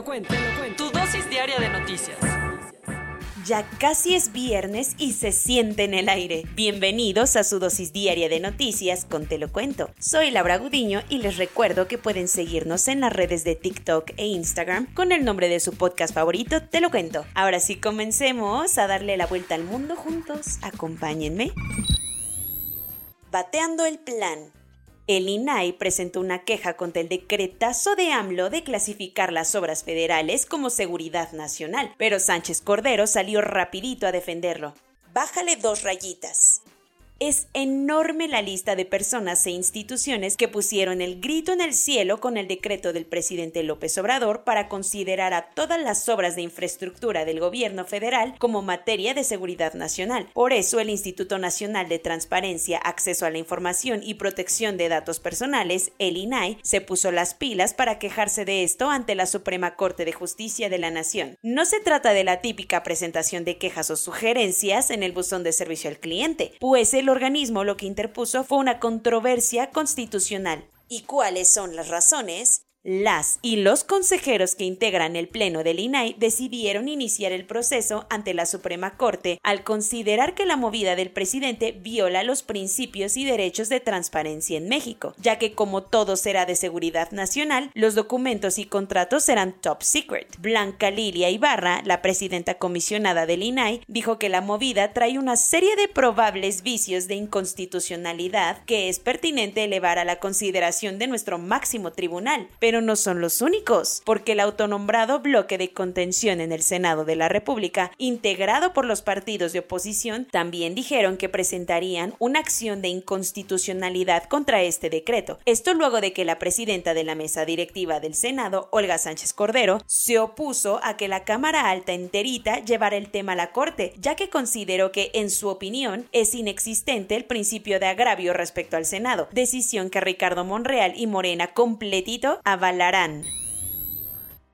Lo cuento. Tu dosis diaria de noticias. Ya casi es viernes y se siente en el aire. Bienvenidos a su dosis diaria de noticias con Te lo cuento. Soy Laura Gudiño y les recuerdo que pueden seguirnos en las redes de TikTok e Instagram con el nombre de su podcast favorito, Te lo cuento. Ahora sí comencemos a darle la vuelta al mundo juntos. Acompáñenme. Bateando el plan. El INAI presentó una queja contra el decretazo de AMLO de clasificar las obras federales como seguridad nacional, pero Sánchez Cordero salió rapidito a defenderlo. Bájale dos rayitas. Es enorme la lista de personas e instituciones que pusieron el grito en el cielo con el decreto del presidente López Obrador para considerar a todas las obras de infraestructura del gobierno federal como materia de seguridad nacional. Por eso el Instituto Nacional de Transparencia, Acceso a la Información y Protección de Datos Personales, el INAI, se puso las pilas para quejarse de esto ante la Suprema Corte de Justicia de la Nación. No se trata de la típica presentación de quejas o sugerencias en el buzón de servicio al cliente, pues el organismo lo que interpuso fue una controversia constitucional. ¿Y cuáles son las razones? Las y los consejeros que integran el Pleno del INAI decidieron iniciar el proceso ante la Suprema Corte al considerar que la movida del presidente viola los principios y derechos de transparencia en México, ya que como todo será de seguridad nacional, los documentos y contratos serán top secret. Blanca Lilia Ibarra, la presidenta comisionada del INAI, dijo que la movida trae una serie de probables vicios de inconstitucionalidad que es pertinente elevar a la consideración de nuestro máximo tribunal, no son los únicos, porque el autonombrado bloque de contención en el Senado de la República, integrado por los partidos de oposición, también dijeron que presentarían una acción de inconstitucionalidad contra este decreto. Esto luego de que la presidenta de la mesa directiva del Senado, Olga Sánchez Cordero, se opuso a que la Cámara Alta enterita llevara el tema a la Corte, ya que consideró que, en su opinión, es inexistente el principio de agravio respecto al Senado, decisión que Ricardo Monreal y Morena completito avalarán.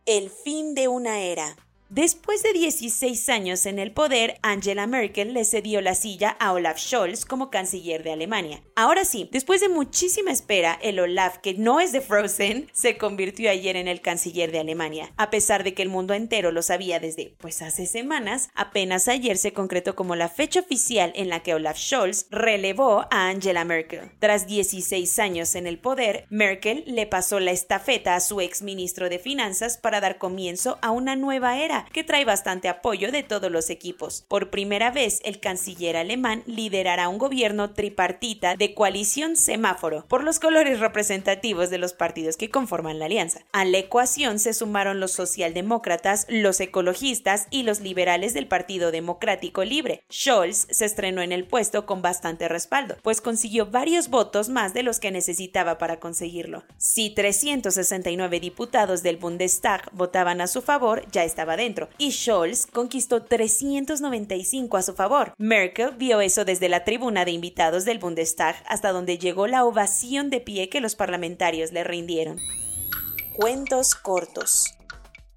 El fin de una era. Después de 16 años en el poder, Angela Merkel le cedió la silla a Olaf Scholz como canciller de Alemania. Ahora sí, después de muchísima espera, el Olaf, que no es de Frozen, se convirtió ayer en el canciller de Alemania. A pesar de que el mundo entero lo sabía desde, pues hace semanas, apenas ayer se concretó como la fecha oficial en la que Olaf Scholz relevó a Angela Merkel. Tras 16 años en el poder, Merkel le pasó la estafeta a su ex ministro de Finanzas para dar comienzo a una nueva era que trae bastante apoyo de todos los equipos. Por primera vez, el canciller alemán liderará un gobierno tripartita de coalición semáforo por los colores representativos de los partidos que conforman la alianza. A la ecuación se sumaron los socialdemócratas, los ecologistas y los liberales del Partido Democrático Libre. Scholz se estrenó en el puesto con bastante respaldo, pues consiguió varios votos más de los que necesitaba para conseguirlo. Si 369 diputados del Bundestag votaban a su favor, ya estaba dentro y Scholz conquistó 395 a su favor. Merkel vio eso desde la tribuna de invitados del Bundestag hasta donde llegó la ovación de pie que los parlamentarios le rindieron. Cuentos cortos.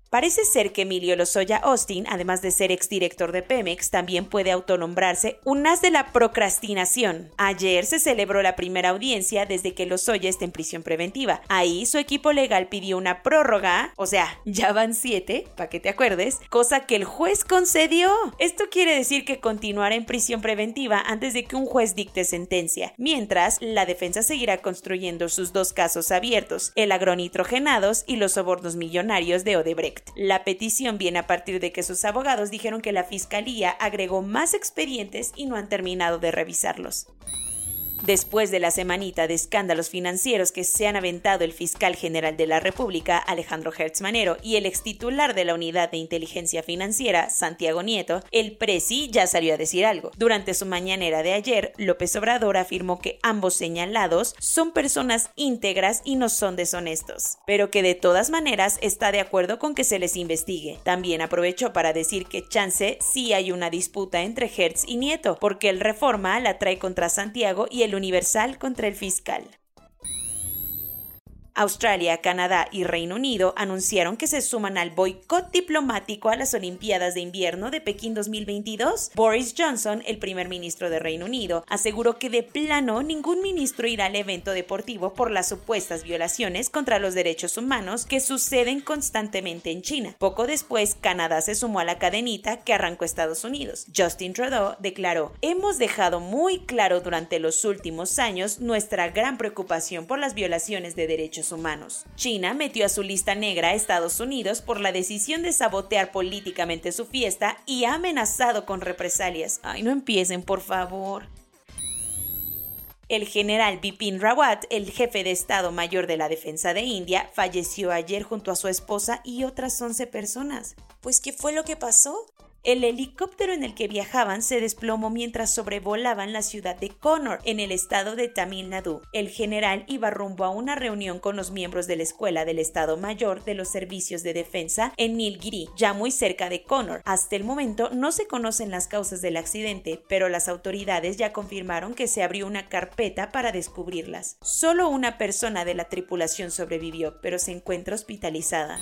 Parece ser que Emilio Lozoya Austin, además de ser exdirector de Pemex, también puede autonombrarse un as de la procrastinación. Ayer se celebró la primera audiencia desde que Lozoya está en prisión preventiva. Ahí su equipo legal pidió una prórroga, o sea, ya van siete, para que te acuerdes, cosa que el juez concedió. Esto quiere decir que continuará en prisión preventiva antes de que un juez dicte sentencia, mientras la defensa seguirá construyendo sus dos casos abiertos, el agronitrogenados y los sobornos millonarios de Odebrecht. La petición viene a partir de que sus abogados dijeron que la fiscalía agregó más expedientes y no han terminado de revisarlos. Después de la semanita de escándalos financieros que se han aventado el fiscal general de la República, Alejandro Hertz Manero, y el extitular de la Unidad de Inteligencia Financiera, Santiago Nieto, el presi ya salió a decir algo. Durante su mañanera de ayer, López Obrador afirmó que ambos señalados son personas íntegras y no son deshonestos, pero que de todas maneras está de acuerdo con que se les investigue. También aprovechó para decir que chance sí hay una disputa entre Hertz y Nieto, porque el Reforma la trae contra Santiago y el Universal contra el fiscal. Australia, Canadá y Reino Unido anunciaron que se suman al boicot diplomático a las Olimpiadas de Invierno de Pekín 2022. Boris Johnson, el primer ministro de Reino Unido, aseguró que de plano ningún ministro irá al evento deportivo por las supuestas violaciones contra los derechos humanos que suceden constantemente en China. Poco después, Canadá se sumó a la cadenita que arrancó Estados Unidos. Justin Trudeau declaró, hemos dejado muy claro durante los últimos años nuestra gran preocupación por las violaciones de derechos China metió a su lista negra a Estados Unidos por la decisión de sabotear políticamente su fiesta y ha amenazado con represalias. Ay, no empiecen, por favor. El general Bipin Rawat, el jefe de Estado Mayor de la Defensa de India, falleció ayer junto a su esposa y otras 11 personas. Pues, ¿qué fue lo que pasó? El helicóptero en el que viajaban se desplomó mientras sobrevolaban la ciudad de Connor, en el estado de Tamil Nadu. El general iba rumbo a una reunión con los miembros de la Escuela del Estado Mayor de los Servicios de Defensa en Nilgiri, ya muy cerca de Connor. Hasta el momento no se conocen las causas del accidente, pero las autoridades ya confirmaron que se abrió una carpeta para descubrirlas. Solo una persona de la tripulación sobrevivió, pero se encuentra hospitalizada.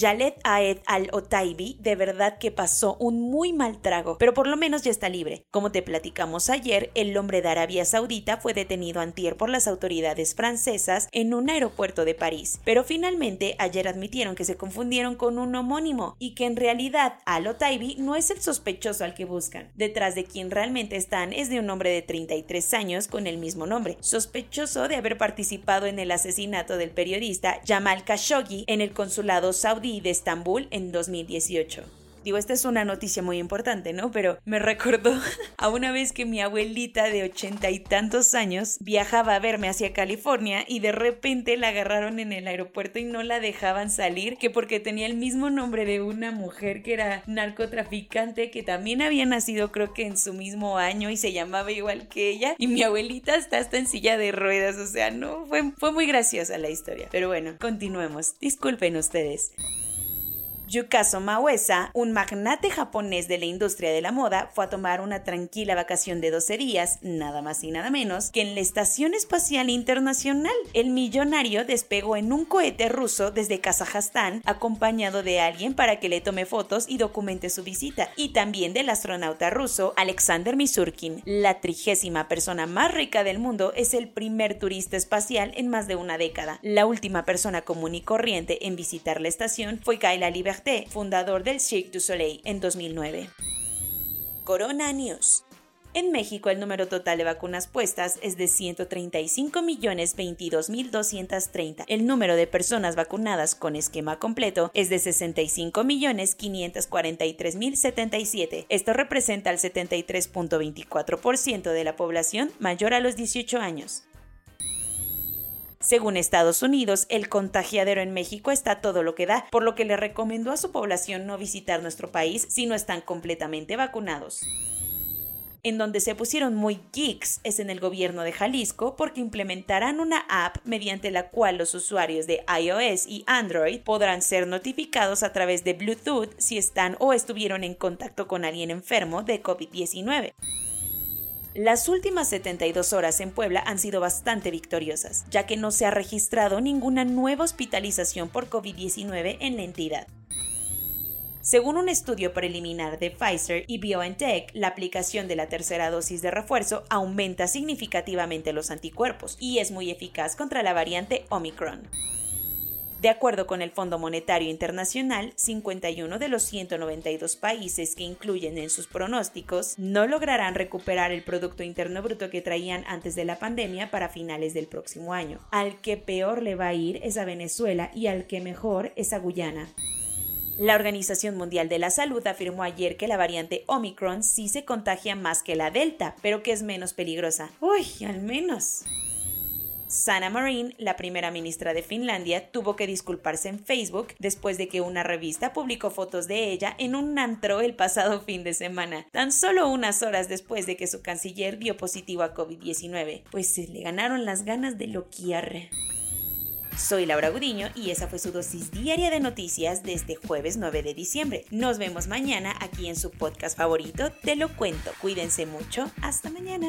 Yalet Aed al-Otaibi de verdad que pasó un muy mal trago, pero por lo menos ya está libre. Como te platicamos ayer, el hombre de Arabia Saudita fue detenido antier por las autoridades francesas en un aeropuerto de París, pero finalmente ayer admitieron que se confundieron con un homónimo y que en realidad al-Otaibi no es el sospechoso al que buscan. Detrás de quien realmente están es de un hombre de 33 años con el mismo nombre, sospechoso de haber participado en el asesinato del periodista Jamal Khashoggi en el consulado saudí de Estambul en 2018. Digo, esta es una noticia muy importante, ¿no? Pero me recordó a una vez que mi abuelita de ochenta y tantos años viajaba a verme hacia California y de repente la agarraron en el aeropuerto y no la dejaban salir, que porque tenía el mismo nombre de una mujer que era narcotraficante, que también había nacido creo que en su mismo año y se llamaba igual que ella. Y mi abuelita está hasta en silla de ruedas, o sea, no, fue, fue muy graciosa la historia. Pero bueno, continuemos. Disculpen ustedes. Yukaso Mauesa, un magnate japonés de la industria de la moda, fue a tomar una tranquila vacación de 12 días, nada más y nada menos, que en la Estación Espacial Internacional. El millonario despegó en un cohete ruso desde Kazajstán, acompañado de alguien para que le tome fotos y documente su visita, y también del astronauta ruso Alexander Misurkin. La trigésima persona más rica del mundo es el primer turista espacial en más de una década. La última persona común y corriente en visitar la estación fue Kayla Libertad fundador del Cirque du Soleil en 2009. Corona News. En México el número total de vacunas puestas es de 135.022.230. El número de personas vacunadas con esquema completo es de 65.543.077. Esto representa el 73.24% de la población mayor a los 18 años. Según Estados Unidos, el contagiadero en México está todo lo que da, por lo que le recomendó a su población no visitar nuestro país si no están completamente vacunados. En donde se pusieron muy geeks es en el gobierno de Jalisco porque implementarán una app mediante la cual los usuarios de iOS y Android podrán ser notificados a través de Bluetooth si están o estuvieron en contacto con alguien enfermo de COVID-19. Las últimas 72 horas en Puebla han sido bastante victoriosas, ya que no se ha registrado ninguna nueva hospitalización por COVID-19 en la entidad. Según un estudio preliminar de Pfizer y BioNTech, la aplicación de la tercera dosis de refuerzo aumenta significativamente los anticuerpos y es muy eficaz contra la variante Omicron. De acuerdo con el Fondo Monetario Internacional, 51 de los 192 países que incluyen en sus pronósticos no lograrán recuperar el Producto Interno Bruto que traían antes de la pandemia para finales del próximo año. Al que peor le va a ir es a Venezuela y al que mejor es a Guyana. La Organización Mundial de la Salud afirmó ayer que la variante Omicron sí se contagia más que la Delta, pero que es menos peligrosa. Uy, al menos. Sanna Marin, la primera ministra de Finlandia, tuvo que disculparse en Facebook después de que una revista publicó fotos de ella en un antro el pasado fin de semana, tan solo unas horas después de que su canciller dio positivo a COVID-19, pues se le ganaron las ganas de loquear. Soy Laura Gudiño y esa fue su dosis diaria de noticias de este jueves 9 de diciembre. Nos vemos mañana aquí en su podcast favorito, Te lo cuento. Cuídense mucho. Hasta mañana.